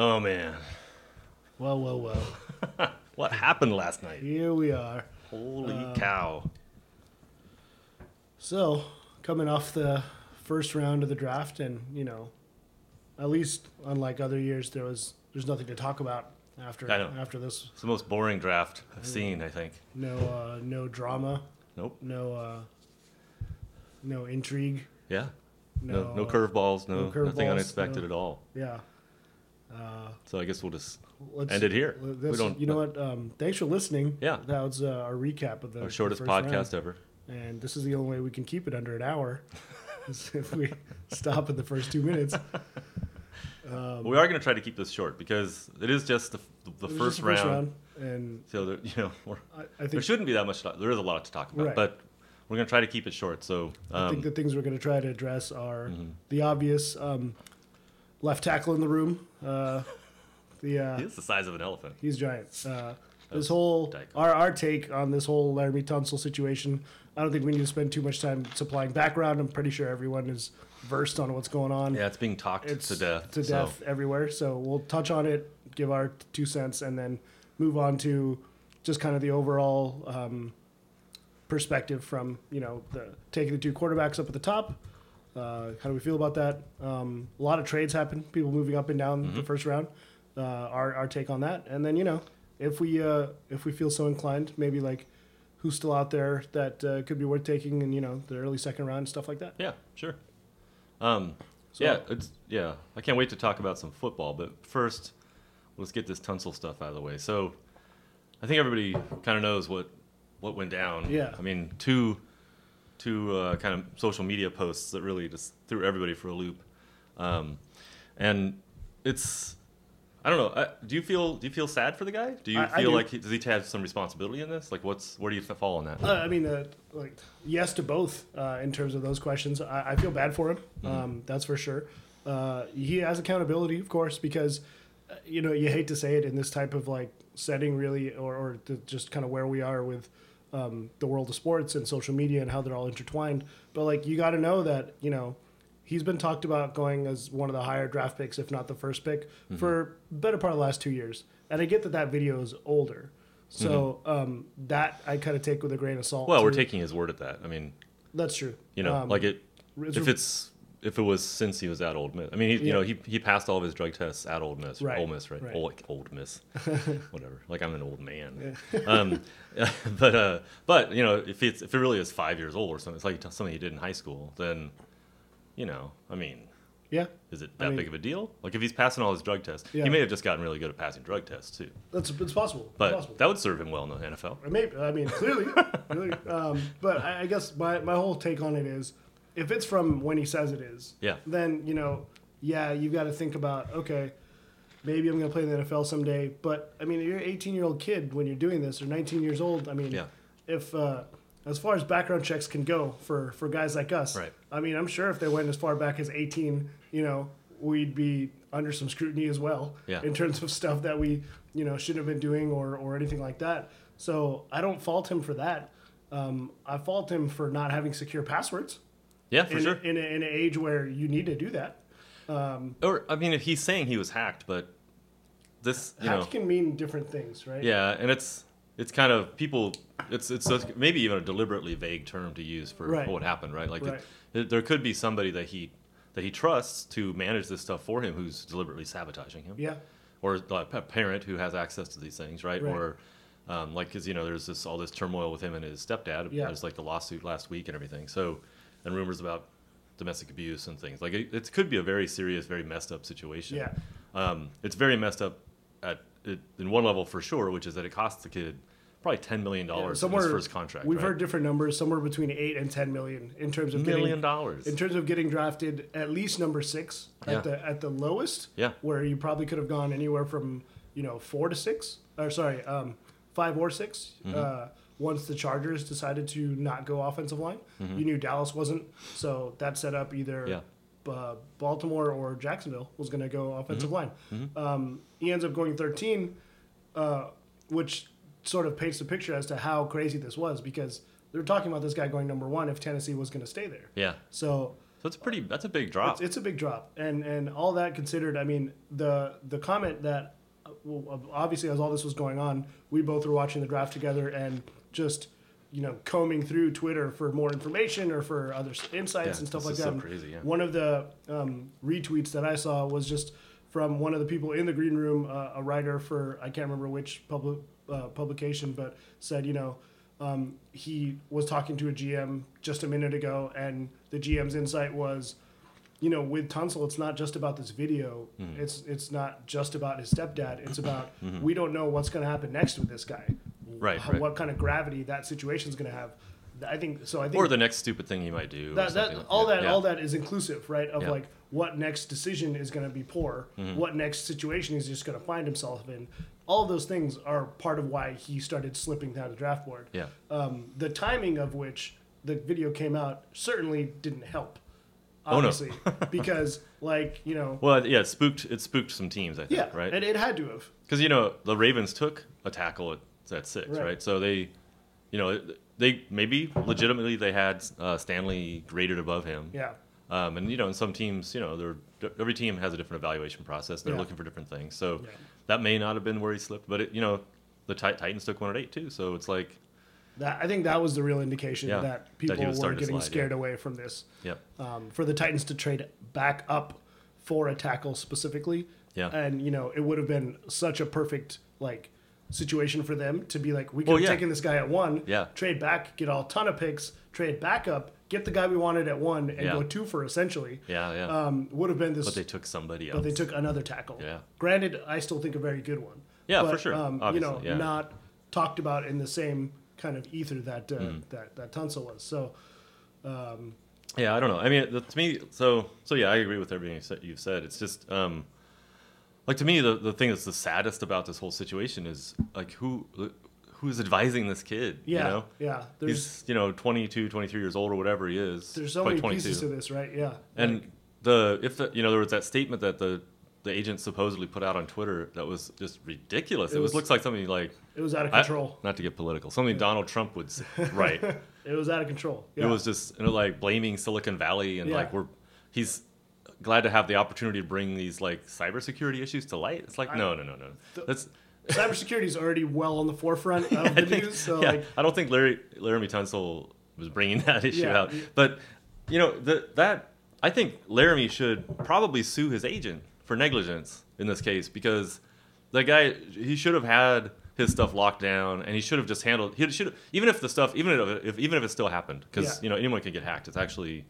Oh man, Well, well, well. what happened last night? Here we are. Holy Uh, cow! So, coming off the first round of the draft, and you know, at least unlike other years, there was there's nothing to talk about after after this. It's the most boring draft I've seen. I think. No, uh, no drama. Nope. No, uh, no intrigue. Yeah. No, no, uh, curveballs. No, no curveballs, nothing unexpected no- at all. Yeah. Uh, So I guess we'll just let's end it here. we don't. you know what? Um, thanks for listening. Yeah. That was uh, our recap of the Our the shortest first round. podcast ever. and this is the only way we can keep it under an hour. is if we stop in the first two minutes. But we are going to try to keep this short because it is just the, the first, just the round. and So there, you know, we're, I, I there shouldn't be that much. There is a lot to talk about, Right. but we're going to try to keep it short. So I um, think the things we're going to try to address are Mhm. the obvious um, left tackle in the room. Uh, the uh, he is the size of an elephant. he's giant. Uh, this whole Dyke. our our take on this whole Laremy Tunsil situation. I don't think we need to spend too much time supplying background. I'm pretty sure everyone is versed on what's going on. Yeah, it's being talked it's to death. to so- death everywhere. So we'll touch on it, give our two cents, and then move on to just kind of the overall um, perspective from you know the taking the two quarterbacks up at the top. Uh, how do we feel about that? Um, a lot of trades happen, people moving up and down the first round. Uh, our our take on that, and then you know if we uh, if we feel so inclined, maybe like who's still out there that uh, could be worth taking, and you know the early second round stuff like that. Yeah, sure. Um, So- yeah, it's yeah. I can't wait to talk about some football, but first, let's get this Tunsil stuff out of the way. So, I think everybody kind of knows what what went down. Yeah. I mean, two two uh, kind of social media posts that really just threw everybody for a loop, um, and it's. I don't know. I, do you feel do you feel sad for the guy? Do you I- I feel do. like he, does he have some responsibility in this? Like, what's where do you fall on that? Uh, I mean, uh, like yes to both uh, in terms of those questions. I, I feel bad for him. Mm-hmm. Um, that's for sure. Uh, he has accountability, of course, because uh, you know you hate to say it in this type of like setting, really, or, or just kind of where we are with um, the world of sports and social media and how they're all intertwined. But like you got to know that you know he's been talked about going as one of the higher draft picks, if not the first pick, Mm-hmm. for better part of the last two years. And I get that that video is older. So um, that I kind of take with a grain of salt. Mm-hmm. Well, we're taking his word at that. I mean, That's true. you know, Um, like it. it's if it's if it was since he was at Old Miss, I mean, he, you know, he he passed all of his drug tests at Old Miss, Right, Old Miss, right? right. Old, old Miss, whatever. Like I'm an old man. um, but uh, but you know, if it's if it really is five years old or something, it's like something he did in high school. Then, you know, I mean, Yeah, is it I that mean- big of a deal? Like if he's passing all his drug tests, Yeah. he may have just gotten really good at passing drug tests too. that's it's possible. It's But possible. that would serve him well in the NFL. Maybe I mean clearly, clearly. Um, but I, I guess my, my whole take on it is, if it's from when he says it is, Yeah. then you know, yeah, you've got to think about okay, maybe I'm going to play in the NFL someday. But I mean, you're an 18 year old kid when you're doing this, or 19 years old. I mean, Yeah. if uh, as far as background checks can go for for guys like us, Right. I mean, I'm sure if they went as far back as 18, you know, we'd be under some scrutiny as well Yeah. in terms of stuff that we, you know, shouldn't have been doing or, or anything like that. So I don't fault him for that. Um, I fault him for not having secure passwords Yeah, for in, sure. in, a, in an age where you need to do that. Or I mean, if he's saying he was hacked, but this, you know, Hacked can mean different things, right? Yeah, and it's it's kind of people. It's it's a, maybe even a deliberately vague term to use for Right. what happened, right? Like Right. It, there could be somebody that he that he trusts to manage this stuff for him, who's deliberately sabotaging him, Yeah. or like a parent who has access to these things, right? Right. Or um, like because you know there's this all this turmoil with him and his stepdad. Yeah. There's like the lawsuit last week and everything. So and rumors about domestic abuse and things. Like it, it could be a very serious, very messed up situation. Yeah. Um, it's very messed up at it, in one level for sure, which is that it costs the kid probably ten million dollars in his first contract. We've right? heard different numbers, somewhere between eight and ten million in terms of million getting dollars. in terms of getting drafted at least number six Yeah. at the at the lowest. Yeah. Where you probably could have gone anywhere from you know four to six, or sorry, um, five or 6 Mm-hmm. Uh, once the Chargers decided to not go offensive line, you knew Dallas wasn't, so that set up either Mm-hmm. Yeah. uh, Baltimore or Jacksonville was going to go Mm-hmm. offensive line. Um, he ends up going 13, uh, which sort of paints the picture as to how crazy this was because they were talking about this guy going number one if Tennessee was going to stay there. yeah, So So it's pretty. That's a big drop. It's, it's a big drop, and and all that considered, I mean, the the comment that uh, well, obviously as all this was going on, we both were watching the draft together and just you know combing through Twitter for more information or for other insights Yeah, and stuff like that. so crazy, yeah. One of the um, retweets that I saw was just from one of the people in the green room, uh, a writer for I can't remember which public uh, publication, but said you know um, he was talking to a GM just a minute ago, and the GM's insight was, you know, with Tunsil, it's not just about this video. Mm-hmm. It's it's not just about his stepdad. It's about we don't know what's going to happen next with this guy. Right, How- right. What kind of gravity that situation is going to have. I think so. I think or the next stupid thing he might do. that, that like all that yeah. all that is inclusive, right? Of Yeah. like what next decision is going to be poor, Mm-hmm. what next situation he's just going to find himself in. All of those things are part of why he started slipping down the draft board. Yeah. Um, the timing of which the video came out certainly didn't help. Oh, no. Because like you know, Well, yeah, it spooked. It spooked some teams. I think. yeah, Right. and it had to have. Because you know the Ravens took a tackle at, at six, Right. right. So they, you know, they maybe legitimately they had uh, Stanley graded above him. Yeah, Um, and you know, in some teams, you know, they're, every team has a different evaluation process. They're Yeah. looking for different things. So Yeah. that may not have been where he slipped, but it, you know, the Tit- Titans took one at eight too. So it's like, that I think that was the real indication Yeah, that that people was were getting slide, scared away from this. yep, um, for the Titans to trade back up for a tackle specifically. Yeah. And you know, it would have been such a perfect like situation for them to be like, we could Well, have taken this guy at one, Yeah. trade back, get all ton of picks, trade back up, get the guy we wanted at one, and Yeah. go two for essentially. yeah, yeah. Um, would have been this. but they took somebody else. but they took another tackle. Yeah. Granted, I still think a very good one. Yeah, but, for sure. Um, you know, yeah. not talked about in the same kind of ether that uh, Mm-hmm. that that Tunsil was. So. Um, Yeah, I don't know. I mean, to me, so so yeah, I agree with everything you said- you've said. It's just um, like to me, the the thing that's the saddest about this whole situation is like who who's advising this kid. yeah, you know, yeah. There's he's you know 22, 23 years old or whatever he is. There's so many pieces to this, right? Yeah. And Like, the if the you know there was that statement that the the agent supposedly put out on Twitter that was just ridiculous. It, It was, was- looks like something like it was out of I- control. not to get political, something Donald Trump would say, right. it was out of control. Yeah. It was just you know, like blaming Silicon Valley and Yeah. like we're he's glad to have the opportunity to bring these like cybersecurity issues to light. It's like no, no, no, no. That's cybersecurity is already well on the forefront of the I think, news. So yeah, like, I don't think Larry Laremy Tunsil was bringing that issue Yeah. out. But you know the, that I think Laremy should probably sue his agent for negligence in this case because the guy he should have had his stuff locked down and he should have just handled he should even if the stuff even if, if even if it still happened because Yeah. you know anyone can get hacked it's actually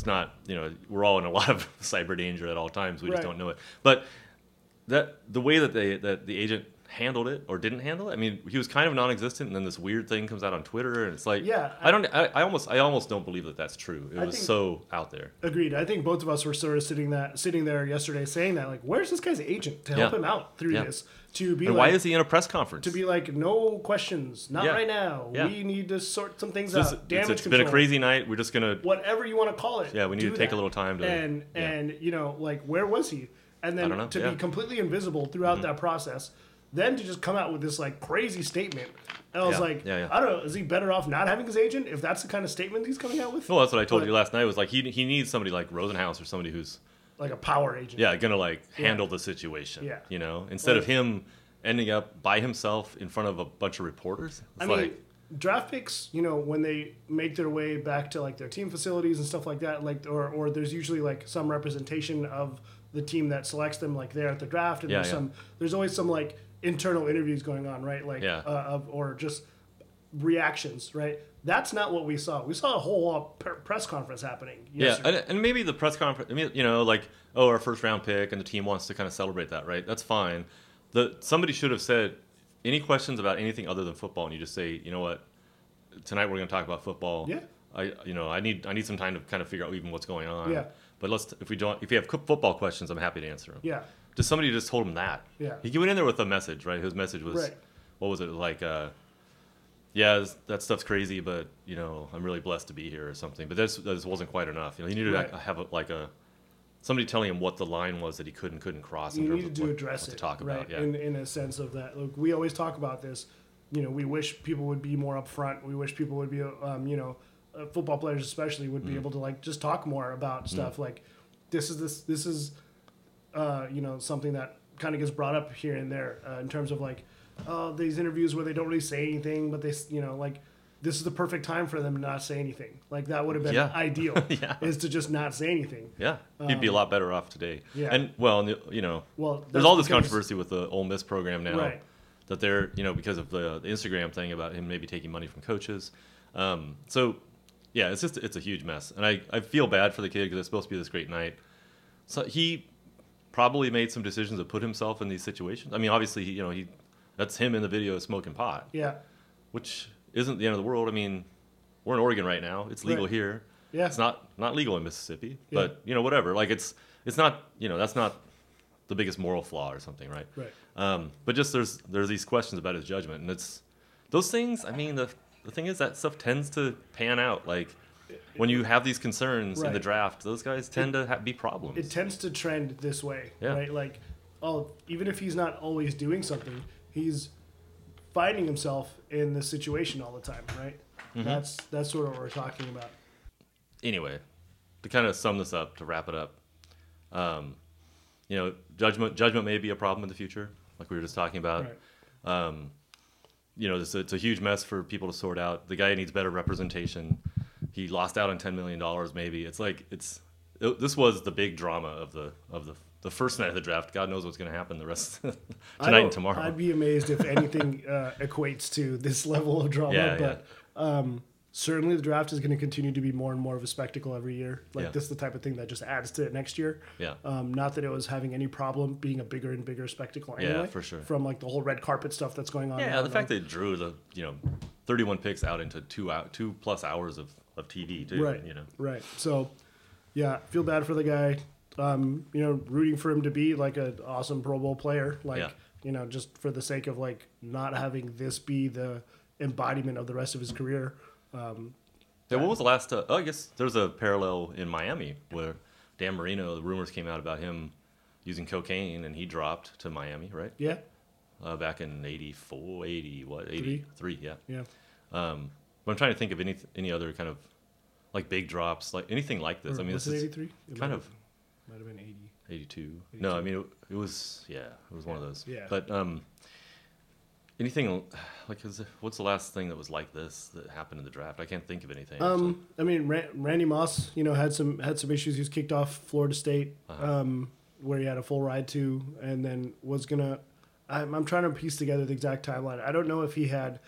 it's not you know we're all in a lot of cyber danger at all times. We just don't know it. But that the way that they that the agent handled it or didn't handle it. I mean, he was kind of non-existent, and then this weird thing comes out on Twitter, and it's like, Yeah, I, don't, I, I almost, I almost don't believe that that's true. It I was think- so out there. agreed. I think both of us were sort of sitting that sitting there yesterday saying that like, where's this guy's agent to help Yeah. him out through Yeah. this? To be And like, why is he in a press conference? to be like, no questions, not Yeah. right now. We need to sort some things This- out. it's- Damage it's control. been a crazy night. We're just gonna, whatever you want to call it. Yeah, we need to take a little time to- and and you know like where was he? And then to. Mm-hmm. be completely invisible throughout that process, then to just come out with this like crazy statement. And I was Yeah, like, yeah, yeah. I don't know, is he better off not having his agent if that's the kind of statement he's coming out with? well, that's what I told But- you last night. Was like he, he needs somebody like Rosenhaus or somebody who's, Like a power agent. yeah, gonna like handle the situation. Yeah. you know, instead of him ending up by himself in front of a bunch of reporters. I mean, like, draft picks, you know, when they make their way back to like their team facilities and stuff like that, like or or there's usually like some representation of the team that selects them, like there at the draft, and Yeah, there's yeah. some there's always some like internal interviews going on, right? Like Yeah. uh, of or just reactions, right? That's not what we saw. We saw a whole uh, press conference happening. Yeah, and, and maybe the press conference. I mean, you know, like oh, our first round pick, and the team wants to kind of celebrate that, right? That's fine. The somebody should have said any questions about anything other than football, and you just say, you know what, tonight we're going to talk about football. Yeah. I you know I need I need some time to kind of figure out even what's going on. Yeah. But let's if we don't if you have football questions, I'm happy to answer them. yeah, Just somebody just told him that. Yeah. He went in there with a message, right? His message was, Right. what was it like? Uh, yeah, this- that stuff's crazy, but you know, I'm really blessed to be here or something. But this, this wasn't quite enough. You know, he needed Right. to have a, like a somebody telling him what the line was that he couldn't couldn't cross you needed to what, address what it, to talk right? about. Yeah, In in a sense of that, look, we always talk about this. You know, we wish people would be more upfront. We wish people would be, um, you know, uh, football players especially would be able to like just talk more about stuff like this is this this is uh, you know something that kind of gets brought up here and there uh, in terms of like uh, these interviews where they don't really say anything but they you know like this is the perfect time for them to not say anything like that would have been Yeah. ideal Yeah. is to just not say anything Yeah, he'd be a lot better off today. Um, yeah. and well, you know, well there's all this controversy with the Ole Miss program now. Right. That they're, you know, because of the, the Instagram thing about him maybe taking money from coaches. Um, so, yeah, it's just it's a huge mess, and I, I feel bad for the kid because it's supposed to be this great night. So he probably made some decisions to put himself in these situations. I mean, obviously, he, you know, he that's him in the video smoking pot, yeah which isn't the end of the world. I mean, we're in Oregon right now; it's legal Right. here. yeah It's not not legal in Mississippi, Yeah. but you know whatever. Like it's it's not you know that's not the biggest moral flaw or something, right? right Um, but just there's there's these questions about his judgment, and it's those things. I mean, the the thing is that stuff tends to pan out. Like when you have these concerns in the draft, those guys tend to ha- be problems. it tends to trend this way, Yeah. right? Like, oh, even if he's not always doing something, he's finding himself in the situation all the time, right? Mm-hmm. That's that's sort of what we're talking about. anyway, to kind of sum this up, to wrap it up, um, you know, judgment judgment may be a problem in the future, like we were just talking about. Right. Um, you know, it's, it's a huge mess for people to sort out. The guy needs better representation. He lost out on ten million dollars. Maybe it's like it's it, this was the big drama of the of the the first night of the draft. God knows what's going to happen the rest tonight and tomorrow. I'd be amazed if anything uh, equates to this level of drama. Yeah, but Um, certainly, the draft is going to continue to be more and more of a spectacle every year. Like Yeah. this is the type of thing that just adds to it next year. yeah, Um, not that it was having any problem being a bigger and bigger spectacle Yeah, for sure. From like the whole red carpet stuff that's going on. yeah. The fact they drew the you know thirty one picks out into two out two plus hours of of TV too. Right. You know. Right. So, yeah, feel bad for the guy. Um, you know, rooting for him to be like an awesome Pro Bowl player. Like, Yeah. you know, just for the sake of like not having this be the embodiment of the rest of his career. Um, Yeah, what was the last? Uh, oh, I guess there's a parallel in Miami where Dan Marino. The rumors came out about him using cocaine, and he dropped to Miami, right? yeah. Uh, back in '84, '80, what? '83, yeah. Yeah. Um, but I'm trying to think of any any other kind of like big drops, like anything like this. Or I mean, this it is 83? It kind of Might have been 80. 82. No, I mean it, it was yeah, it was one of those. Yeah. But um, anything like is, what's the last thing that was like this that happened in the draft? I can't think of anything. actually. Um, I mean, Ran- Randy Moss, you know, had some had some issues. He was kicked off Florida State, Uh-huh. um, where he had a full ride to, and then was gonna. I'm, I'm trying to piece together the exact timeline. I don't know if he had,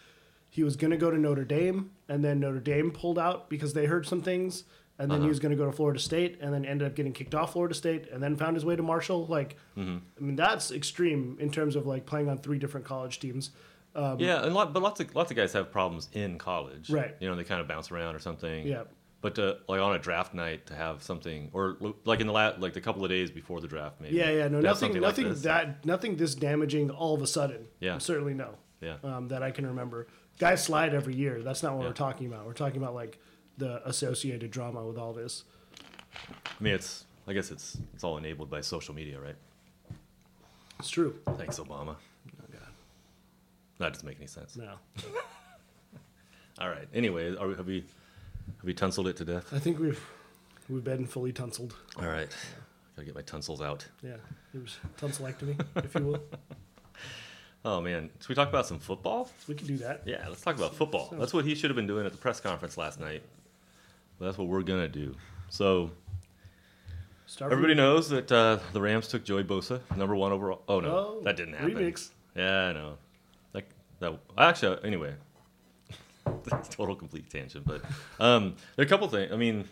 he was gonna go to Notre Dame, and then Notre Dame pulled out because they heard some things, and then he Uh-huh. was gonna go to Florida State, and then ended up getting kicked off Florida State, and then found his way to Marshall. Like, Mm-hmm. I mean, that's extreme in terms of like playing on three different college teams. Um, Yeah, and lot, but lots of lots of guys have problems in college. Right. You know, they kind of bounce around or something. Yeah. But to, like on a draft night to have something, or like in the la- like the couple of days before the draft, maybe. Yeah, yeah, no, to nothing, like nothing this. that, nothing this damaging all of a sudden. Yeah. certainly no. Yeah. um, that I can remember. Guys slide every year. That's not what Yeah. we're talking about. We're talking about like the associated drama with all this. I mean, it's I guess it's it's all enabled by social media, right? It's true. Thanks, Obama. Oh God, That doesn't make any sense. no. All right. Anyway, are we, have we have we tunsled it to death? I think we've we've been fully tonsiled. All right. Gotta get my tonsils out. Yeah, it was tonsillectomy, if you will. Oh man, should we talk about some football? We can do that. Yeah, let's talk about football. Sounds- That's what he should have been doing at the press conference last night. But that's what we're gonna do. So everybody knows that uh, the Rams took Joey Bosa, number one overall. Oh no, Oh, that didn't happen. Remix. Yeah, I know. That that actually anyway. Total complete tangent, but um, there are a couple things. I mean,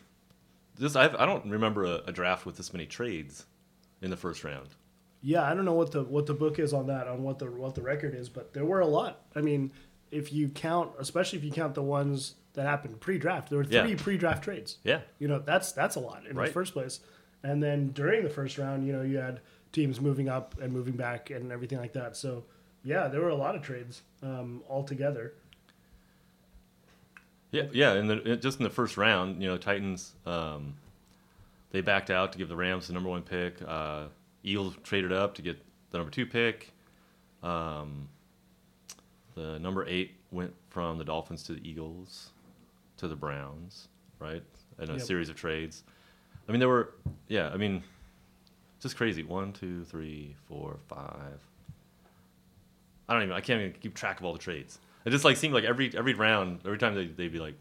this I've, I don't remember a, a draft with this many trades in the first round. Yeah, I don't know what the what the book is on that, on what the what the record is, but there were a lot. I mean, if you count, especially if you count the ones that happened pre-draft, there were Yeah. three pre-draft trades. Yeah, You know, that's that's a lot in Right. the first place. And then during the first round, you know, you had teams moving up and moving back and everything like that. So yeah, there were a lot of trades um, altogether. yeah, yeah. And just in the first round, you know, Titans um, they backed out to give the Rams the number one pick. Uh, Eagles traded up to get the number two pick. Um, the number eight went from the Dolphins to the Eagles. to the Browns, right? In a Yep. series of trades. I mean, there were, yeah, I mean, just crazy. One, two, three, four, five. I don't even, I can't even keep track of all the trades. It just like seemed like every every round, every time they, they'd be like,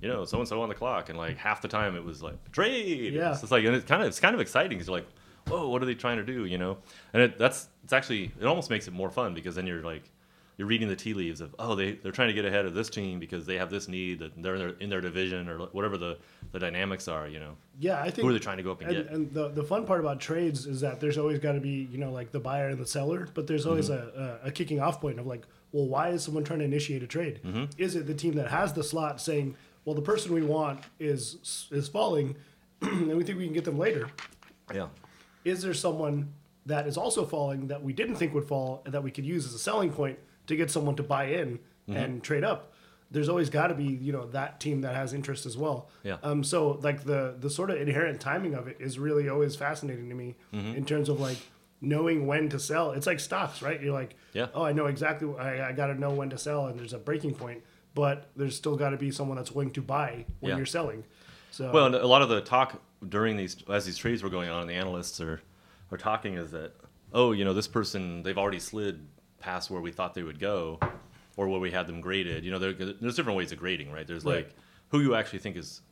you know, so and so on the clock, and like half the time it was like trade. Yeah. It's like, and it's kind of it's kind of exciting because you're like, whoa, what are they trying to do? You know, and it, that's it's actually it almost makes it more fun because then you're like you're reading the tea leaves of oh they they're trying to get ahead of this team because they have this need that they're in their, in their division or whatever the the dynamics are. You know, Yeah, I think who are they trying to go up and, and, get? and the the fun part about trades is that there's always got to be you know like the buyer and the seller, but there's always Mm-hmm. a, a, a kicking off point of like, well, why is someone trying to initiate a trade? Mm-hmm. Is it the team that has the slot saying, well, the person we want is is falling, and we think we can get them later? yeah, Is there someone that is also falling that we didn't think would fall and that we could use as a selling point to get someone to buy in Mm-hmm. and trade up? There's always got to be you know that team that has interest as well. Yeah. Um. So like the the sort of inherent timing of it is really always fascinating to me Mm-hmm. in terms of like knowing when to sell. It's like stocks, right? You're like, Yeah. oh, I know exactly. I, I got to know when to sell, and there's a breaking point, but there's still got to be someone that's willing to buy when Yeah. you're selling. So Well, and a lot of the talk during these as these trades were going on, and the analysts are are talking is that oh, you know, this person they've already slid past where we thought they would go, or where we had them graded. You know, there, there's different ways of grading, right? There's Right. like who you actually think is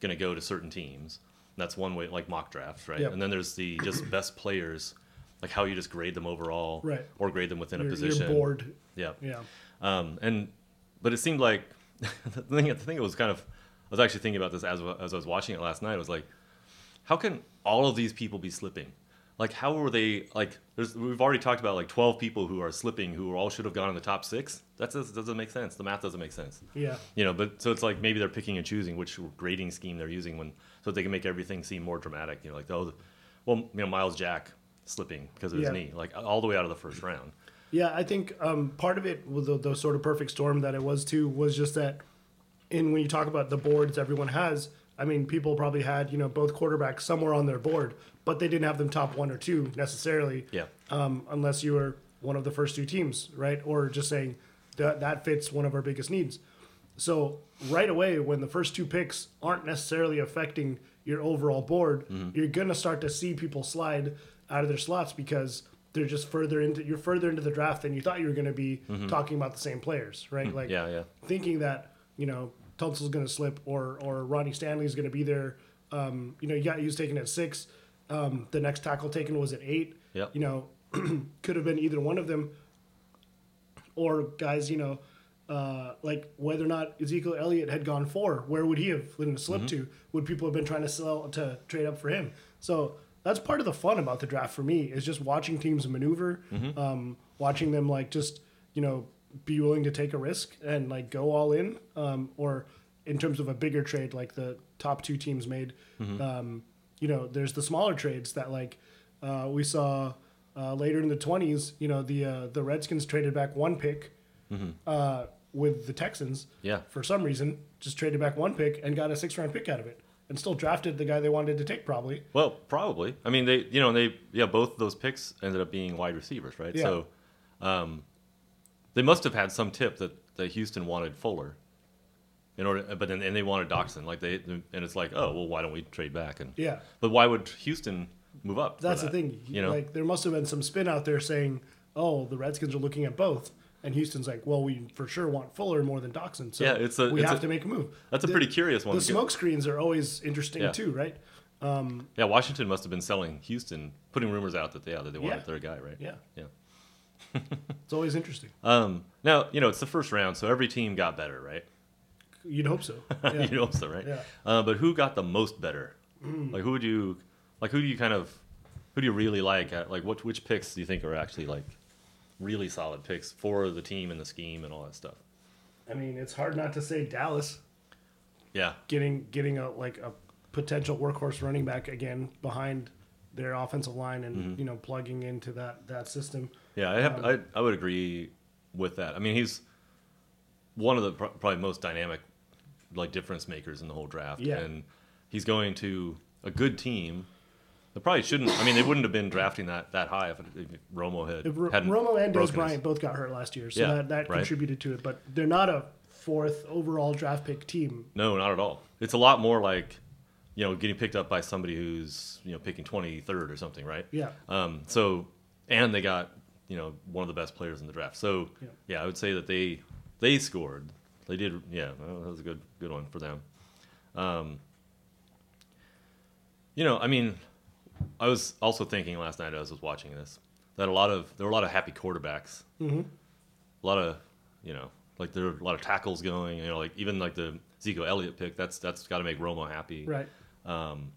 going to go to certain teams. That's one way, like mock drafts, right? Yep. And then there's the just best players, like how you just grade them overall, Right. or grade them within you're, a position. you're bored. Yeah. Yeah. Um, and but it seemed like the thing. The thing that was kind of. I was actually thinking about this as as I was watching it last night. I was like, how can all of these people be slipping? Like, how were they? Like, there's we've already talked about like 12 people who are slipping who all should have gone in the top six. That just doesn't make sense. The math doesn't make sense. Yeah. You know, but so it's like maybe they're picking and choosing which grading scheme they're using when so they can make everything seem more dramatic. You know, like oh, well, you know, Myles Jack slipping because of his Yeah. knee, like all the way out of the first round. Yeah, I think um, part of it with the, the sort of perfect storm that it was too was just that, in when you talk about the boards everyone has, I mean, people probably had you know both quarterbacks somewhere on their board, but they didn't have them top one or two necessarily. Yeah. Um, unless you were one of the first two teams, right? Or just saying that that fits one of our biggest needs. So right away, when the first two picks aren't necessarily affecting your overall board, mm-hmm. you're gonna start to see people slide out of their slots because they're just further into you're further into the draft than you thought you were gonna be mm-hmm. talking about the same players, right? Mm-hmm. Like Yeah, yeah. thinking that you know Tunsil's gonna slip or or Ronnie Stanley's gonna be there. Um, you know, you got he was taken at six. Um, the next tackle taken was at eight. Yep. You know, could have been either one of them or guys, you know, uh, like whether or not Ezekiel Elliott had gone four, where would he have been slipped to? Would people have been trying to sell to trade up for him? So that's part of the fun about the draft for me is just watching teams maneuver, um, watching them like just you know be willing to take a risk and like go all in, um, or in terms of a bigger trade like the top two teams made. Um, you know, there's the smaller trades that like uh, we saw uh, later in the 20s. You know, the uh, the Redskins traded back one pick uh, with the Texans. Yeah. For some reason, just traded back one pick and got a six round pick out of it, and still drafted the guy they wanted to take probably. Well, probably. I mean, they, you know, they, yeah, both of those picks ended up being wide receivers, right? Yeah. So, um, they must have had some tip that, that Houston wanted Fuller, in order, but then and they wanted Doctson, like they, and it's like, oh, well, why don't we trade back? And Yeah. but why would Houston move up? That's the thing. you know. like there must have been some spin out there saying, "Oh, the Redskins are looking at both," and Houston's like, "Well, we for sure want Fuller more than Doctson, so Yeah, it's a- we it's have a- to make a move." that's a The- pretty curious one. The smoke screens are always interesting Yeah. too, right? Um, yeah, Washington must have been selling Houston, putting rumors out that they, yeah, that they wanted Yeah. their guy, right? Yeah, Yeah. It's always interesting. Um, now you know it's the first round, so every team got better, right? You'd hope so. Yeah. you know so, right? Yeah. Uh, but who got the most better? Like who would you like? Who do you kind of who do you really like? Uh, Like what which picks do you think are actually like really solid picks for the team and the scheme and all that stuff? I mean, it's hard not to say Dallas Yeah, getting getting a like a potential workhorse running back again behind their offensive line and Mm-hmm. you know plugging into that that system. Yeah. I have I I would agree with that. I mean, he's one of the pro- probably most dynamic like difference makers in the whole draft. Yeah. and he's going to a good team. They probably shouldn't. I mean, they wouldn't have been drafting that that high if, if Romo had If Ro- hadn't Romo and Dez Bryant both got hurt last year, so Yeah, that, that right. contributed to it. But they're not a fourth overall draft pick team. No, not at all. It's a lot more like, you know, getting picked up by somebody who's you know picking twenty third or something, right? Yeah. Um, so, and they got you know one of the best players in the draft. So, Yeah. yeah, I would say that they they scored. They did. Yeah, that was a good good one for them. Um, you know, I mean, I was also thinking last night as I was watching this that a lot of there were a lot of happy quarterbacks. Mm-hmm. A lot of you know, like there were a lot of tackles going. You know, like even like the Ezekiel Elliott pick. That's that's got to make Romo happy. Right. Um,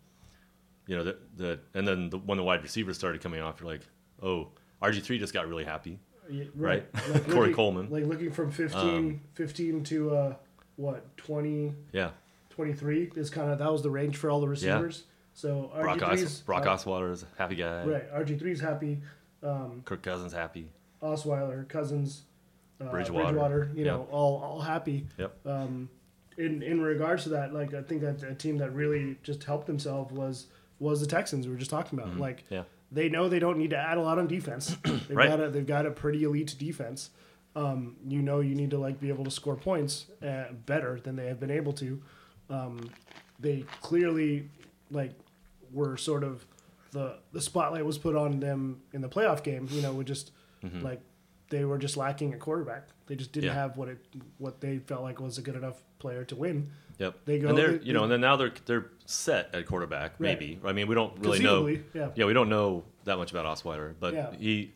you know that the and then the, when the wide receivers started coming off, you're like, oh, RG three just got really happy. Yeah, Right. Like Corey looking- Coleman. Like looking from 15, Um, 15 to uh, what 20, Yeah, 23 is kind of that was the range for all the receivers. So Brock, Os- RG3's Brock uh, Osweiler is a happy guy. right. RG 3's happy. Um, Kirk Cousins happy. Osweiler, Cousins, uh, Bridgewater. you know, all all happy. Yep. Um, in in regards to that, like I think that a team that really just helped themselves was was the Texans. We were just talking about. Like Yeah. They know they don't need to add a lot on defense. They've Right. got a, they've got a pretty elite defense. Um, you know you need to like be able to score points uh, better than they have been able to. Um, they clearly like were sort of the the spotlight was put on them in the playoff game. You know, with just like they were just lacking a quarterback. They just didn't Mm-hmm. Yeah. have what it what they felt like was a good enough player to win. Yep. They go- and they're they- you know, they- and then now they're they're set at quarterback. Right. Maybe. I mean, we don't really know. Yeah. Yeah, we don't know that much about Osweiler, but Yeah. he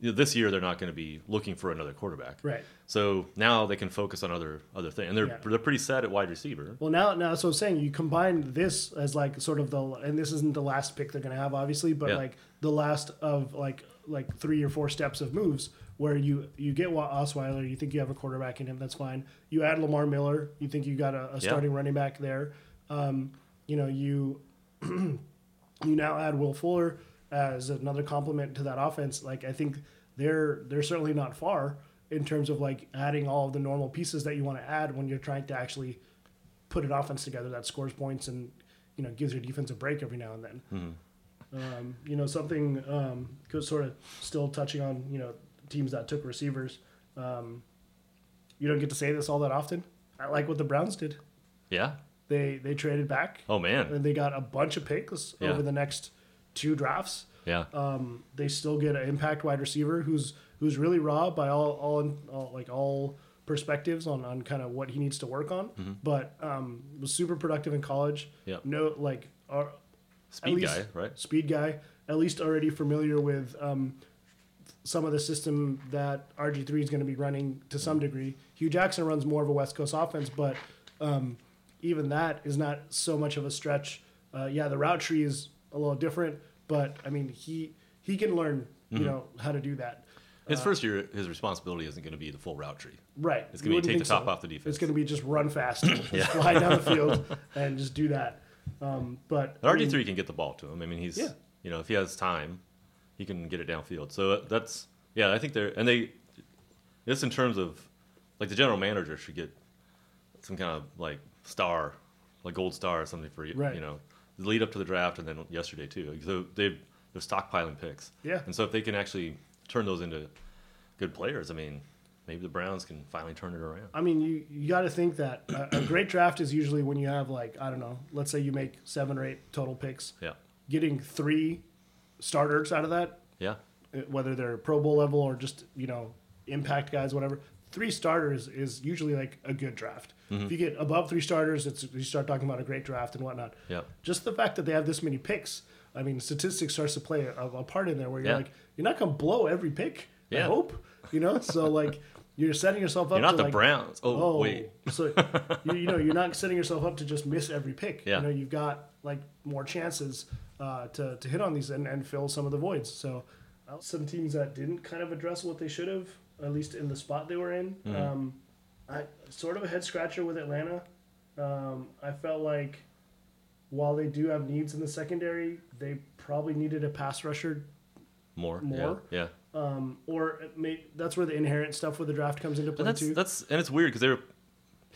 you know, this year they're not going to be looking for another quarterback. Right. So now they can focus on other other things, and they're Yeah. they're pretty set at wide receiver. Well, now, now, so I'm saying you combine this as like sort of the, and this isn't the last pick they're going to have, obviously, but like the last of like like three or four steps of moves where you you get Osweiler, you think you have a quarterback in him, that's fine. You add Lamar Miller, you think you got a, a starting running back there. Um, you know, you you now add Will Fuller as another complement to that offense. Like I think they're they're certainly not far in terms of like adding all of the normal pieces that you want to add when you're trying to actually put an offense together that scores points and you know gives your defense a break every now and then. Um, you know something um, sort of still touching on you know teams that took receivers. Um, you don't get to say this all that often. I like what the Browns did. Yeah. They they traded back Oh man. and they got a bunch of picks Yeah. over the next two drafts. Yeah. Um, they still get an impact wide receiver who's who's really raw by all all, all like all perspectives on, on kind of what he needs to work on, but um, was super productive in college. Mm-hmm. Yeah. No, like our Speed least- guy, right? speed guy, at least already familiar with um, some of the system that RG3 is going to be running to some degree. Hue Jackson runs more of a West Coast offense, but um, even that is not so much of a stretch. Uh, yeah, the route tree is a little different, but I mean, he he can learn, you Mm-hmm. know, how to do that. His first year, his responsibility isn't going to be the full route tree. Right. It's gonna be take the top so. off the defense. It's going to be just run fast, just fly down the field and just do that. Um, but But I mean, RG three can get the ball to him. I mean, he's Yeah. you know if he has time, he can get it downfield. So uh, that's yeah. I think they're and they just in terms of like the general manager should get some kind of like star, like gold star or something for you Right. you know the lead up to the draft and then yesterday too. So they they're stockpiling picks. Yeah. And so if they can actually turn those into good players, I mean, maybe the Browns can finally turn it around. I mean, you you got to think that a, a great draft is usually when you have like I don't know, let's say you make seven or eight total picks, Yeah. getting three starters out of that, Yeah. uh, whether they're Pro Bowl level or just you know impact guys, whatever. Three starters is usually like a good draft. Mm-hmm. If you get above three starters, it's you start talking about a great draft and whatnot. Yeah. Just the fact that they have this many picks, I mean, statistics starts to play a, a part in there where you're Yeah. like, you're not gonna blow every pick. Yeah. I hope you know. So like, you're setting yourself up. You're not to the like, Browns. Oh, Oh, wait. so you, you know you're not setting yourself up to just miss every pick. Yeah. You know you've got like more chances uh, to to hit on these and, and fill some of the voids. So uh, some teams that didn't kind of address what they should have, at least in the spot they were in. Mm-hmm. Um, I sort of a head scratcher with Atlanta. Um, I felt like while they do have needs in the secondary, they probably needed a pass rusher More. More? Yeah. yeah. Um, or may, that's where the inherent stuff with the draft comes into play that's too. that's and it's weird because they were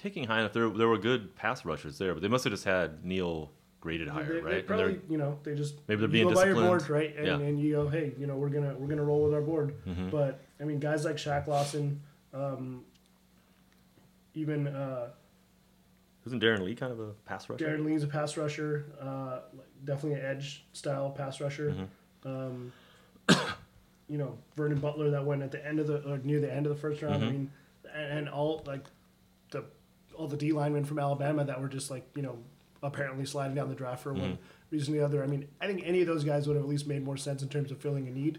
picking high enough. There there were good pass rushers there, but they must have just had Neal graded higher, They, they right? And probably, you know, they just Maybe they're you being go by your disciplined. board, right? And, Yeah. and you go, hey, you know, we're gonna we're gonna roll with our board. Mm-hmm. But I mean, guys like Shaq Lawson, um, even uh, Isn't Darron Lee kind of a pass rusher? Darron Lee's a pass rusher, uh, definitely an edge style pass rusher. Mm-hmm. Um, you know, Vernon Butler that went at the end of the or near the end of the first round. I Mhm. mean, and, and all like the all the D linemen from Alabama that were just like you know apparently sliding down the draft for one Mhm. reason or the other. I mean, I think any of those guys would have at least made more sense in terms of filling a need.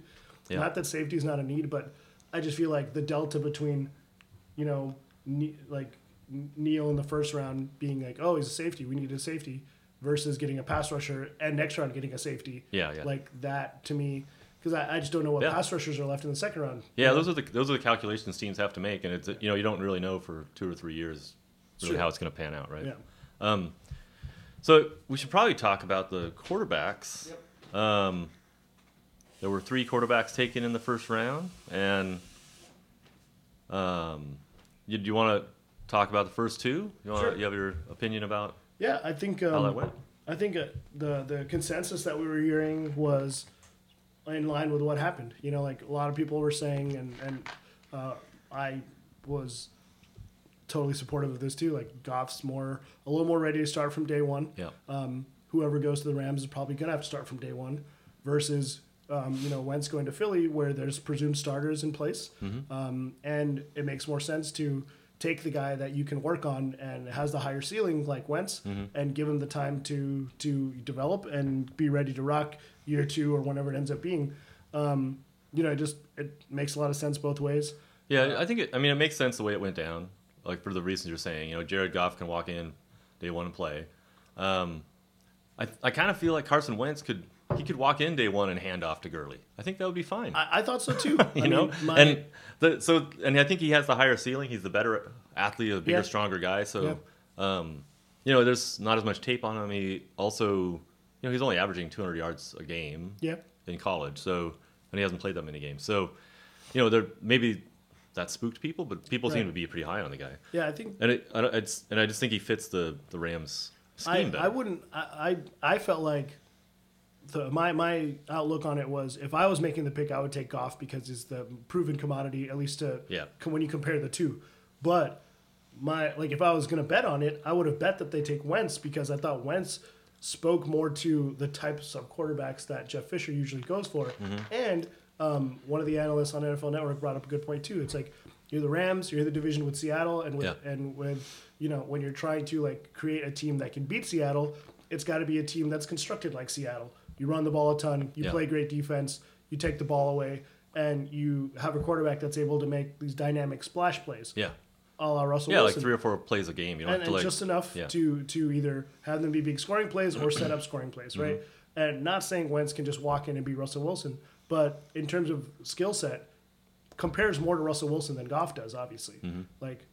Yeah. Not that safety is not a need, but I just feel like the delta between, you know, ne- like Neal in the first round being like, oh, he's a safety, we need a safety, versus getting a pass rusher and next round getting a safety. Yeah, yeah. Like that to me, because I, I just don't know what Yeah. pass rushers are left in the second round. Yeah, those are the those are the calculations teams have to make, and it's you know you don't really know for two or three years really Sure. how it's going to pan out, right? Yeah. Um, so we should probably talk about the quarterbacks. Um, there were three quarterbacks taken in the first round, and um, you, do you want to talk about the first two? You, wanna, Sure. you have your opinion about Yeah, I think um, how that went? I think uh, the the consensus that we were hearing was in line with what happened. You know, like a lot of people were saying, and and uh, I was totally supportive of this too. Like Goff's more a little more ready to start from day one. Yeah. Um, whoever goes to the Rams is probably gonna have to start from day one, versus um, you know Wentz going to Philly where there's presumed starters in place, Mm-hmm. um, and it makes more sense to take the guy that you can work on and has the higher ceiling like Wentz Mm-hmm. and give him the time to to develop and be ready to rock year two or whenever it ends up being. Um, you know, it just it makes a lot of sense both ways. Yeah, I think it. I mean, it makes sense the way it went down, like for the reasons you're saying. You know, Jared Goff can walk in day one and play. Um, I I kind of feel like Carson Wentz could he could walk in day one and hand off to Gurley. I think that would be fine. I, I thought so too. you I know, mean, my- and the so and I think he has the higher ceiling. He's the better athlete, a bigger, Yeah. stronger guy. So, um, you know, there's not as much tape on him. He also, you know, he's only averaging 200 yards a game yeah, in college. So, and he hasn't played that many games. So, you know, there maybe that spooked people, but people seem to be pretty high on the guy. yeah. I think And it, I it's, and I just think he fits the the Rams scheme I, better. I wouldn't. I, I I felt like the my my outlook on it was if I was making the pick, I would take Goff because he's the proven commodity at least to Yeah. when you compare the two. But my like if I was going to bet on it, I would have bet that they take Wentz because I thought Wentz spoke more to the types of quarterbacks that Jeff Fisher usually goes for. Mm-hmm. And um, one of the analysts on NFL Network brought up a good point too. It's like you're the Rams, you're the division with Seattle, and with Yeah. and with you know when you're trying to like create a team that can beat Seattle, it's got to be a team that's constructed like Seattle. You run the ball a ton, you Yeah. play great defense, you take the ball away, and you have a quarterback that's able to make these dynamic splash plays, yeah, a la Russell yeah, like Wilson three or four plays a game. You don't and, have to and like just enough yeah. to to either have them be big scoring plays or set up scoring plays, right? Mm-hmm. And not saying Wentz can just walk in and be Russell Wilson, but in terms of skill set, compares more to Russell Wilson than Goff does, obviously. Mm-hmm. Like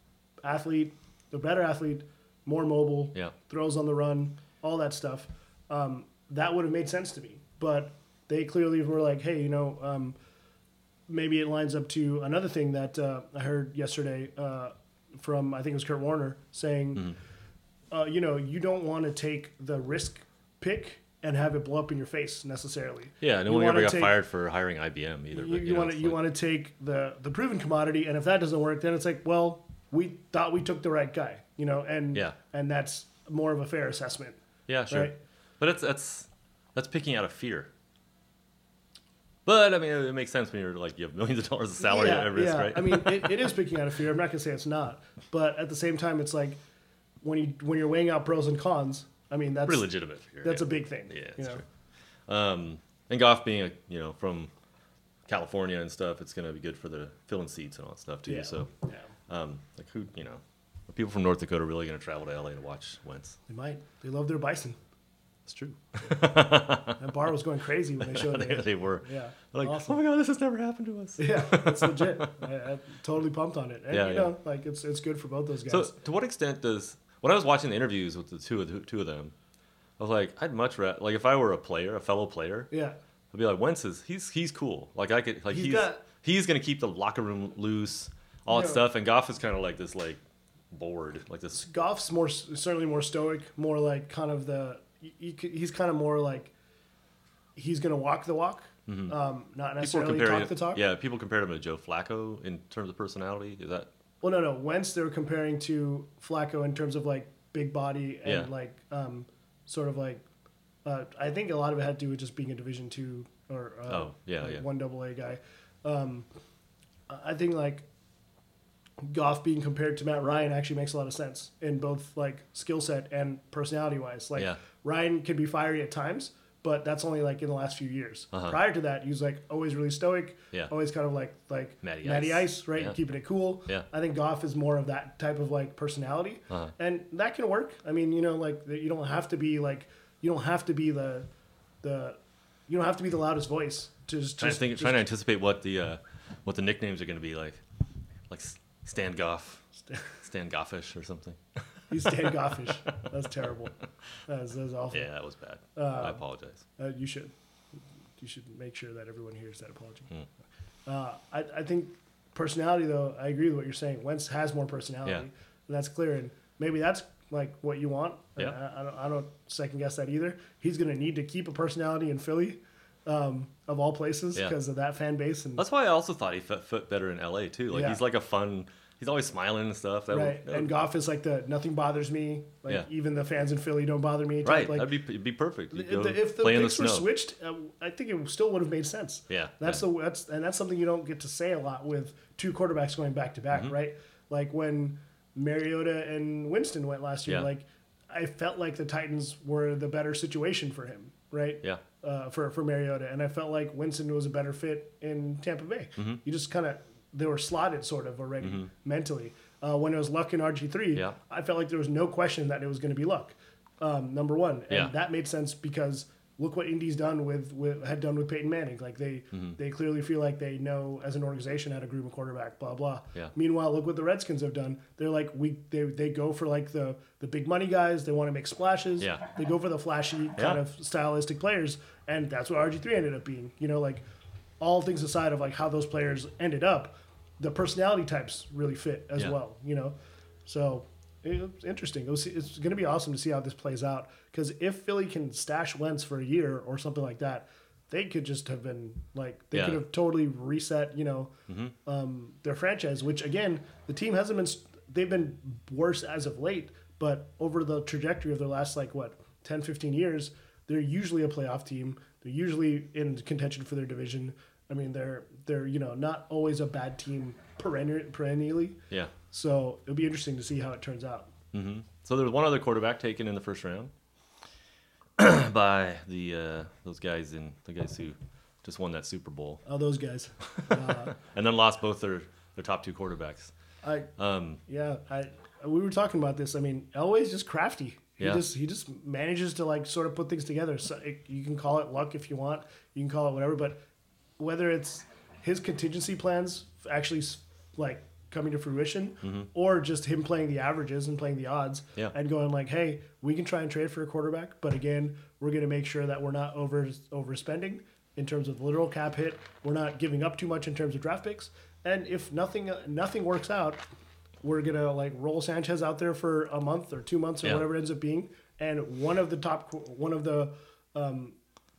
athlete, the better athlete, more mobile, Yeah. throws on the run, all that stuff. Um, that would have made sense to me, but they clearly were like, hey, you know. Um, maybe it lines up to another thing that uh, I heard yesterday uh, from I think it was Kurt Warner saying, Mm-hmm. uh, you know, you don't want to take the risk pick and have it blow up in your face necessarily. yeah. No You one ever got take- fired for hiring IBM either. You, you, want to you like- want to take the the proven commodity, and if that doesn't work, then it's like, well, we thought we took the right guy, you know, and Yeah. and that's more of a fair assessment. Yeah, sure. Right. But it's that's that's picking out of fear. But I mean, it makes sense when you're like you have millions of dollars of salary yeah, at risk, yeah. right? I mean, it, it is picking out of fear. I'm not gonna say it's not, but at the same time, it's like when you when you're weighing out pros and cons. I mean, that's pretty legitimate fear. that's yeah. a big thing. yeah, that's true. Um, and Goff being a, you know from California and stuff, it's gonna be good for the filling seats and all that stuff too. Yeah. So, Yeah, um, like who you know, people from North Dakota really gonna travel to LA to watch Wentz? they might. They love their bison. It's true. That bar was going crazy when they showed they, it. they were. Yeah, like, awesome. oh my god, this has never happened to us. Yeah, it's legit. I, I'm totally pumped on it. And Yeah, you yeah. know, like it's it's good for both those guys. So, to what extent does when I was watching the interviews with the two of the, two of them, I was like, I'd much rather like if I were a player, a fellow player, yeah, I'd be like, Wentz is he's he's cool. Like I could like He's he's got- he's gonna keep the locker room loose, all that Yeah. stuff. And Goff is kind of like this like bored, like this. Goff's more certainly more stoic, more like kind of the you he's kind of more like he's gonna walk the walk, um, not necessarily talk the talk. yeah, people compared him to Joe Flacco in terms of personality. Is that Well, no, no. Wentz they were comparing to Flacco in terms of like big body and Yeah. like um, sort of like uh, I think a lot of it had to do with just being a Division two or uh, Oh, yeah, like yeah. one double A guy. Um, I think like Goff being compared to Matt Ryan actually makes a lot of sense in both like skill set and personality wise. Like Yeah. Ryan can be fiery at times, but that's only like in the last few years. Uh-huh. Prior to that, he was like always really stoic, Yeah. always kind of like like Matty Matty Ice. Ice, right? Yeah. Keeping it cool. Yeah. I think Goff is more of that type of like personality, Uh-huh. and that can work. I mean, you know, like you don't have to be like you don't have to be the the you don't have to be the loudest voice to just, trying just, to think, just- trying to anticipate what the uh, what the nicknames are going to be like, like Stan Goff, Stan Goffish or something. he's Dan Goffish. That's terrible. That's, was awful. Yeah, that was bad. Uh, I apologize. Uh, you should you should make sure that everyone hears that apology. Hmm. Uh, I, I think personality, though, I agree with what you're saying. Wentz has more personality, Yeah. and that's clear. And maybe that's like what you want. Yeah. I, I don't, I don't second guess that either. He's going to need to keep a personality in Philly, um, of all places, Yeah. because of that fan base. And That's why I also thought he fit, fit better in L.A. too. Like Yeah. he's like a fun. He's always smiling and stuff. That would- right, that and would- Goff is like the nothing bothers me. Like Yeah. even the fans in Philly don't bother me. Type. right. Like, that'd be it'd be perfect. The, if the in the picks were switched, uh, I think it still would have made sense. Yeah, That's yeah. the that's and that's something you don't get to say a lot with two quarterbacks going back to back, Mm-hmm. right? Like when Mariota and Winston went last year, Yeah. like I felt like the Titans were the better situation for him, right? Yeah. Uh, for for Mariota, and I felt like Winston was a better fit in Tampa Bay. Mm-hmm. You just kind of they were slotted sort of already mentally. Uh, when it was Luck and RG three, Yeah. I felt like there was no question that it was going to be Luck, um, number one, and Yeah. that made sense because look what Indy's done with, with had done with Peyton Manning. Like they Mm-hmm. they clearly feel like they know as an organization how to groom a quarterback. Blah blah. Yeah. Meanwhile, look what the Redskins have done. They're like we they, they go for like the the big money guys. They want to make splashes. Yeah. They go for the flashy kind of stylistic players, and that's what RG three ended up being. You know, like all things aside of like how those players ended up, the personality types really fit as Yeah. well. You know, so it's interesting. It was, it's going to be awesome to see how this plays out because if Philly can stash Wentz for a year or something like that, they could just have been like they Yeah. could have totally reset. You know, um, their franchise. Which again, the team hasn't been. They've been worse as of late, but over the trajectory of their last like what 10, 15 years, they're usually a playoff team. They're usually in contention for their division. I mean, they're they're you know not always a bad team perenni- perennially. Yeah. So it'll be interesting to see how it turns out. hmm So there was one other quarterback taken in the first round by the uh, those guys in the guys who just won that Super Bowl Oh, those guys. Uh, and then lost both their their top two quarterbacks. I Um, yeah, I we were talking about this. I mean, Elway's just crafty. He Yeah. just he just manages to like sort of put things together. So it, you can call it luck if you want. You can call it whatever, but whether it's his contingency plans actually like coming to fruition or just him playing the averages and playing the odds Mm-hmm. Yeah. and going like, "Hey, we can try and trade for a quarterback, but again, we're going to make sure that we're not over overspending in terms of literal cap hit. We're not giving up too much in terms of draft picks. And if nothing nothing works out, we're gonna like roll Sanchez out there for a month or two months or Yeah. whatever it ends up being, and one of the top one of the um,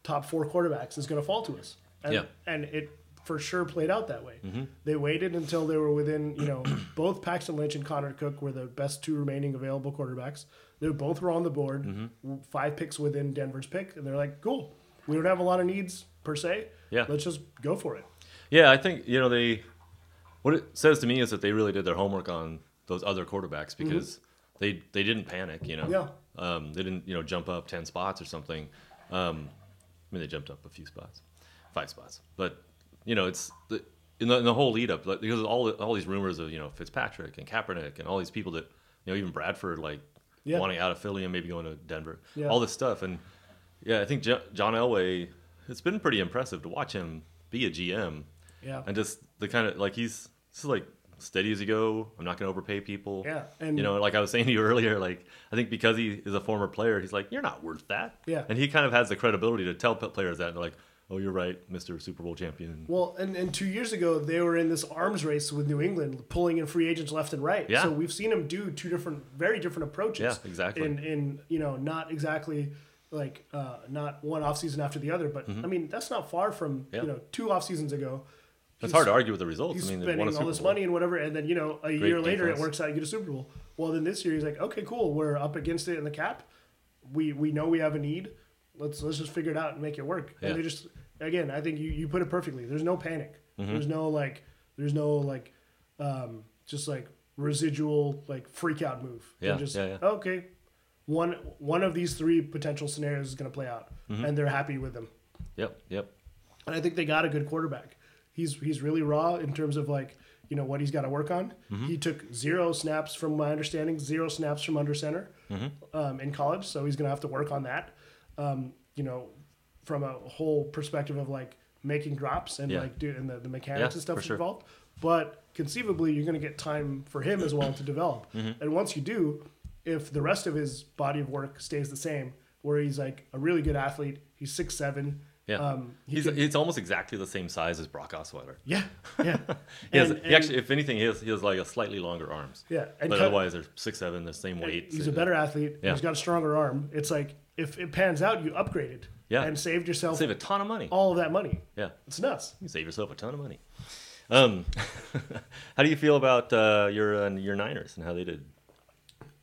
top four quarterbacks is gonna fall to us. And, Yeah. and it for sure played out that way. They waited until they were within, you know, both Paxton Lynch and Connor Cook were the best two remaining available quarterbacks. They both were on the board, five picks within Denver's pick, and they're like, "Cool, we don't have a lot of needs per se. Yeah. let's just go for it." yeah, I think you know they. What it says to me is that they really did their homework on those other quarterbacks because they they didn't panic. You know. Yeah. Um, they didn't you know jump up ten spots or something. Um, I mean they jumped up a few spots, five spots, but you know it's the in the, in the whole lead up like, because of all all these rumors of you know Fitzpatrick and Kaepernick and all these people that you know even Bradford like Yeah. wanting out of Philly and maybe going to Denver, Yeah. all this stuff and yeah I think Jo- John Elway it's been pretty impressive to watch him be a GM Yeah, and just the kind of like he's just like steady as you go. I'm not going to overpay people. Yeah, and- you know, like I was saying to you earlier, like I think because he is a former player, he's like, you're not worth that. Yeah. and he kind of has the credibility to tell players that. And they're like, oh, you're right, Mister Super Bowl champion. Well, and, and two years ago, they were in this arms race with New England, pulling in free agents left and right. Yeah. So we've seen them do two different, very different approaches. Yeah, exactly. In, in you know, not exactly like uh, not one off season after the other, but I mean that's not far from Mm-hmm. Yeah. you know two off seasons ago. It's hard to argue with the results. he's I mean, they won a spending all this Bowl. money and whatever, and then you know a year later defense. it works out, you get a Super Bowl. Well, then this year he's like, okay, cool, we're up against it in the cap. We we know we have a need. Let's let's just figure it out and make it work. Yeah. And they just again, I think you, you put it perfectly. There's no panic. There's no like there's no like um, just like residual like freak out move. They're Yeah, just yeah, yeah. okay. One one of these three potential scenarios is going to play out, Mm-hmm. and they're happy with them. Yep, yep. And I think they got a good quarterback. He's he's really raw in terms of like you know what he's got to work on. Mm-hmm. He took zero snaps from my understanding, zero snaps from under center Mm-hmm. um, in college, so he's gonna have to work on that. Um, you know, from a whole perspective of like making drops and Yeah. like do and the, the mechanics Yeah, and stuff sure. involved. But conceivably, you're gonna get time for him as well to develop. Mm-hmm. And once you do, if the rest of his body of work stays the same, where he's like a really good athlete, he's six seven. Yeah. Um, he He's could- it's almost exactly the same size as Brock Osweiler. Yeah, yeah. He, has, And- he actually, if anything, he has, he has like a slightly longer arms. yeah, and but cut- otherwise, they're six seven, the same weight. he's a better athlete. Yeah. He's got a stronger arm. It's like if it pans out, you upgraded. Yeah. and saved yourself Save a ton of money. all of that money. Yeah, It's nuts. you save yourself a ton of money. Um, how do you feel about uh, your uh, your Niners and how they did?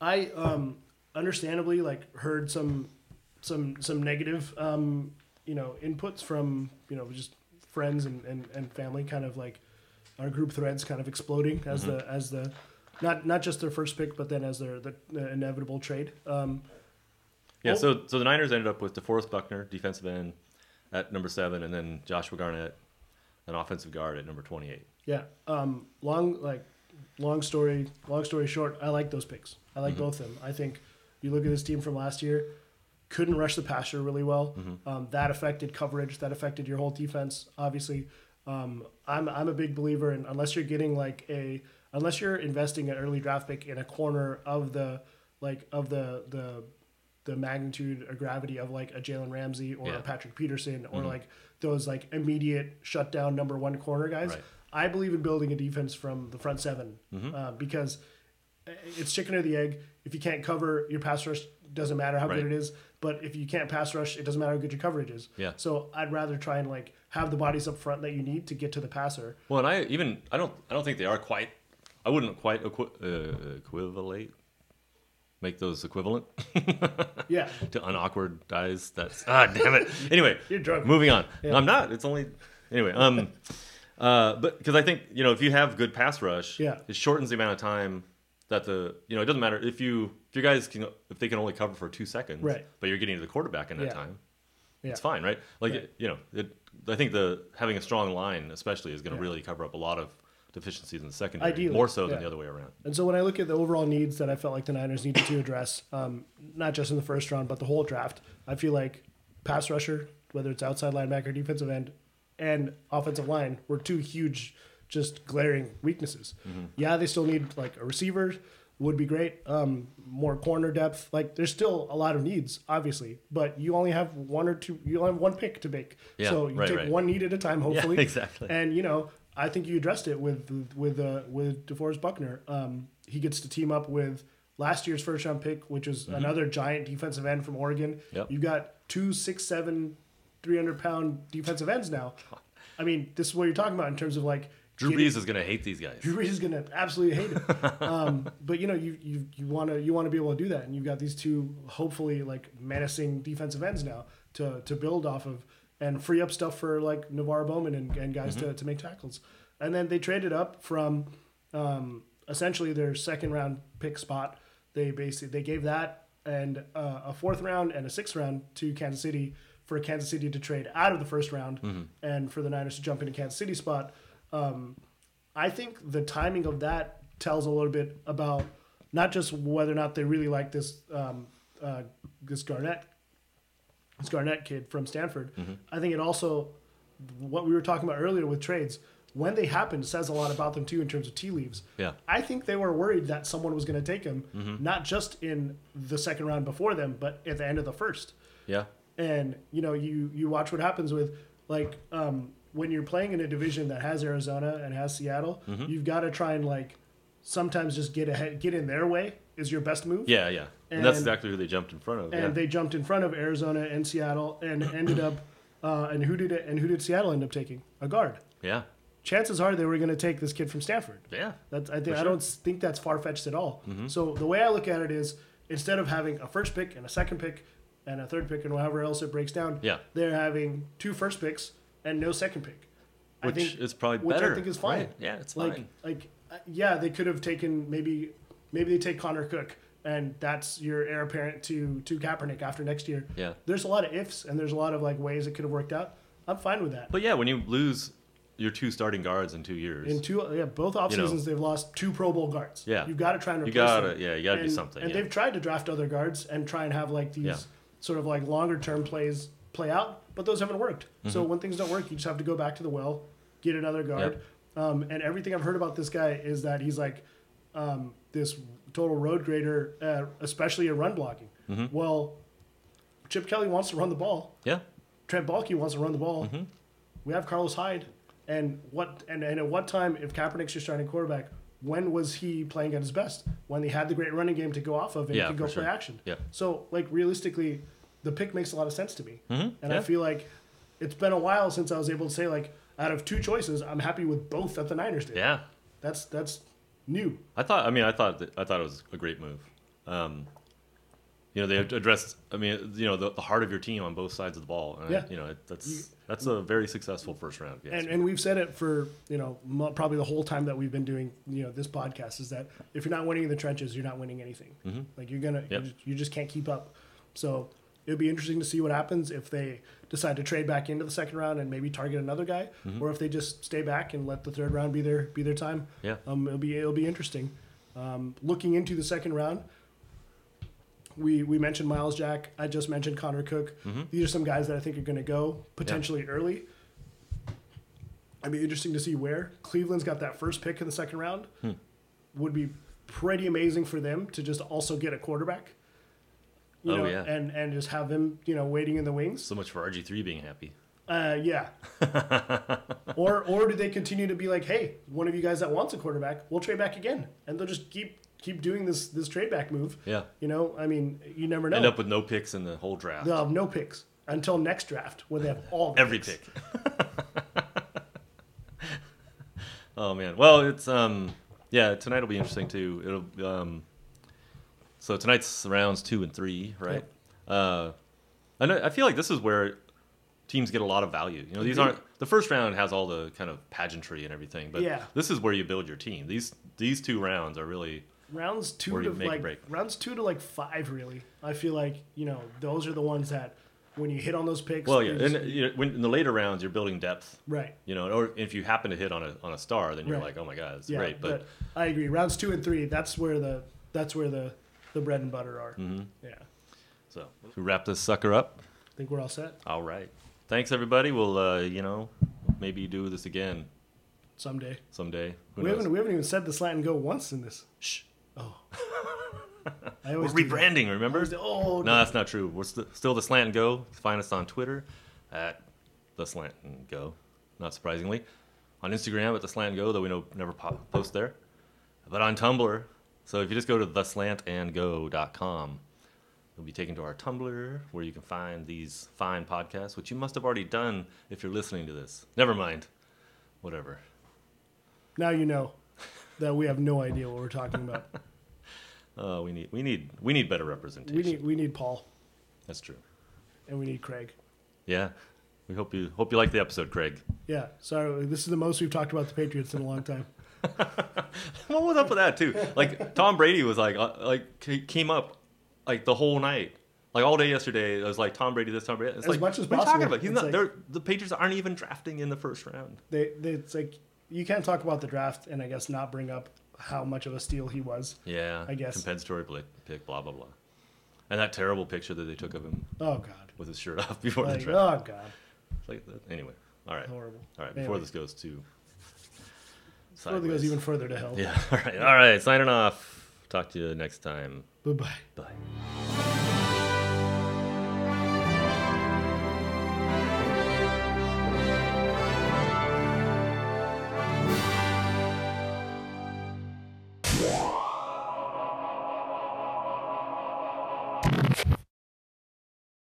I um, understandably like heard some some some negative um, you know inputs from you know just friends and, and, and family kind of like our group threads kind of exploding as Mm-hmm. the as the not not just their first pick but then as their the, the inevitable trade um, Yeah, Oh. so so the Niners ended up with DeForest Buckner, defensive end, at number seven, and then Joshua Garnett, an offensive guard at number twenty-eight. Yeah. Um, long like long story long story short, I like those picks. I like both of them. I think you look at this team from last year, couldn't rush the passer really well. Um, that affected coverage. That affected your whole defense. Obviously, um, I'm I'm a big believer in unless you're getting like a unless you're investing an early draft pick in a corner of the like of the the the magnitude or gravity of like a Jalen Ramsey or Yeah. a Patrick Peterson or like those like immediate shutdown number one corner guys. Right. I believe in building a defense from the front 7 Mm-hmm. uh, because it's chicken or the egg. If you can't cover your pass rush, doesn't matter how Right. good it is. But if you can't pass rush, it doesn't matter how good your coverage is. Yeah. So I'd rather try and like have the bodies up front that you need to get to the passer. Well, and I even I don't I don't think they are quite. I wouldn't quite equi- uh, equivalate, make those equivalent Yeah. to unawkward guys. That's ah damn it. Anyway, You're drunk. moving on. Yeah. I'm not. It's only anyway. Um, uh, but because I think you know if you have good pass rush, Yeah. it shortens the amount of time that the you know it doesn't matter if you if you guys can if they can only cover for two seconds, Right. But you're getting to the quarterback in that Yeah. time. Yeah. It's fine, right? Like Right. it- you know, it, I think the having a strong line, especially, is going to Yeah. really cover up a lot of deficiencies in the secondary, Ideally, more so than the other way around. And so when I look at the overall needs that I felt like the Niners needed to address, um, not just in the first round, but the whole draft, I feel like pass rusher, whether it's outside linebacker, defensive end, and offensive line, were two huge, just glaring weaknesses. Yeah, they still need like a receiver, would be great. Um, more corner depth. Like there's still a lot of needs, obviously, but you only have one or two. You only have one pick to make. Yeah, so you right, take right. one need at a time, hopefully. exactly. And you know, I think you addressed it with with uh, with DeForest Buckner. Um, he gets to team up with last year's first round pick, which was another giant defensive end from Oregon. Mm-hmm. Yep. You've got two six seven, three hundred pound defensive ends now. I mean, this is what you're talking about in terms of like Drew getting- Brees is going to hate these guys. Drew Brees is gonna absolutely hate it. um, but you know, you you you want to you want to be able to do that, and you've got these two hopefully like menacing defensive ends now to to build off of and free up stuff for like NaVorro Bowman and, and guys to, to make tackles. And then they traded up from um, essentially their second round pick spot. They basically they gave that and uh, a fourth round and a sixth round to Kansas City for Kansas City to trade out of the first round and for the Niners to jump into Kansas City spot. Um, I think the timing of that tells a little bit about not just whether or not they really like this um, uh, this Garnett this Garnett kid from Stanford. I think it also what we were talking about earlier with trades when they happen says a lot about them too in terms of tea leaves. Yeah. I think they were worried that someone was going to take him, Mm-hmm. not just in the second round before them, but at the end of the first Yeah, and you know you you watch what happens with like um, when you're playing in a division that has Arizona and has Seattle, Mm-hmm. you've got to try and like sometimes just get ahead, get in their way is your best move. yeah, yeah. And, that's exactly who they jumped in front of. And yeah. they jumped in front of Arizona and Seattle and ended up uh, and who did it and who did Seattle end up taking a guard. yeah, chances are they were going to take this kid from Stanford. Yeah. That's I think For I don't think that's far fetched at all. Mhm. So the way I look at it is instead of having a first pick and a second pick and a third pick and whatever else it breaks down, Yeah. they're having two first picks and no second pick. I Which think is probably which I think is fine. Right. Yeah, it's like fine. like uh, yeah, they could have taken maybe maybe they take Connor Cook and that's your heir apparent to to Kaepernick after next year. Yeah. There's a lot of ifs and there's a lot of like ways it could have worked out. I'm fine with that. But yeah, when you lose your two starting guards in two years, In two, yeah, both off You know. seasons they've lost two Pro Bowl guards. Yeah. you've got to try and replace you gotta them. yeah, you gotta and, do something. And yeah. they've tried to draft other guards and try and have like these Yeah. sort of like longer term plays play out, but those haven't worked. Mm-hmm. So when things don't work, you just have to go back to the well, get another guard. Um, and everything I've heard about this guy is that he's like um, this total road grader, uh, especially in run blocking. Mhm. Well, Chip Kelly wants to run the ball. Yeah. Trent Baalke wants to run the ball. Mhm. We have Carlos Hyde, and what and, and at what time, if Kaepernick's your starting quarterback, when was he playing at his best? When he had the great running game to go off of and Yeah, could go for play sure. action. Yeah. So like realistically, the pick makes a lot of sense to me, Mhm. and yeah. I feel like it's been a while since I was able to say like out of two choices, I'm happy with both that the Niners did. yeah. That's that's new. I thought. I mean, I thought. That, I thought it was a great move. Um, you know, they addressed. I mean, you know, the, the heart of your team on both sides of the ball. And Yeah. You know, it, that's that's a very successful first round. Yes. And, and we've said it for you know probably the whole time that we've been doing you know this podcast is that if you're not winning in the trenches, you're not winning anything. Mhm. Like you're gonna Yep. you, just, you just can't keep up. So it'll be interesting to see what happens if they decide to trade back into the second round and maybe target another guy, or if they just stay back and let the third round be their be their time. yeah. Um, it'll be it'll be interesting. Um, looking into the second round, we we mentioned Myles Jack. I just mentioned Connor Cook. Mhm. These are some guys that I think are going to go potentially early. I'd be interesting to see where Cleveland's got that first pick in the second round. Hmm. Would be pretty amazing for them to just also get a quarterback. You Oh, know, yeah. and and just have them you know waiting in the wings. So much for RG three being happy. Uh, yeah. or or do they continue to be like, hey, one of you guys that wants a quarterback, we'll trade back again, and they'll just keep keep doing this this trade back move. Yeah. You know, I mean, you never know. End up with no picks in the whole draft. They'll have no picks until next draft when they have all the Every picks. pick. oh man. Well, it's um yeah, tonight will be interesting too. It'll um so tonight's rounds 2 and 3, right? Uh I know, I feel like this is where teams get a lot of value. You know, these aren't the first round has all the kind of pageantry and everything, but Yeah. this is where you build your team. These these two rounds are really Rounds two to make like break. rounds two to like five, really. I feel like you know those are the ones that when you hit on those picks. well, yeah. there's- And you know, when in the later rounds you're building depth, right. you know, or if you happen to hit on a on a star, then you're Right. like, "Oh my god, it's Yeah, great." But, I agree. Rounds two and three. That's where the that's where the the bread and butter are. mhm. Yeah. So to wrap this sucker up. I think we're all set All right. Thanks everybody. We'll uh, you know maybe do this again someday. someday. Who We knows? haven't we haven't even said the slant and go once in this. Shh. Oh. I We're do that. rebranding. Remember? do- Oh No, that's not true. We're st- still the Slant and Go. Find us on Twitter at the Slant and Go. Not surprisingly, on Instagram at the Slant and Go, though we know never pop- post there. But on Tumblr, so if you just go to theslantandgo.com, you'll be taken to our Tumblr where you can find these fine podcasts, which you must have already done if you're listening to this. Never mind. Whatever. Now you know that we have no idea what we're talking about. Uh, we need we need we need better representation. we need we need Paul That's true. and we need Craig. Yeah. We hope you hope you like the episode, Craig. Yeah. Sorry, this is the most we've talked about the Patriots in a long time. What was up with that too? Like Tom Brady was like uh, like came up like the whole night. Like all day yesterday, it was like Tom Brady this, Tom Brady. It's As like, much as what are you talking about? He's It's not. like- the Patriots aren't even drafting in the first round. They, they it's like you can't talk about the draft and I guess not bring up how much of a steal he was. Yeah, I guess. compensatory pick, blah blah blah. And that terrible picture that they took of him Oh God. with his shirt off before Like, the draft. oh God. It's Like. Anyway, all right, Horrible. all right. Before this goes to Before it goes even further to hell. Yeah. All right. All right. Signing off. Talk to you next time. Bye bye. Bye.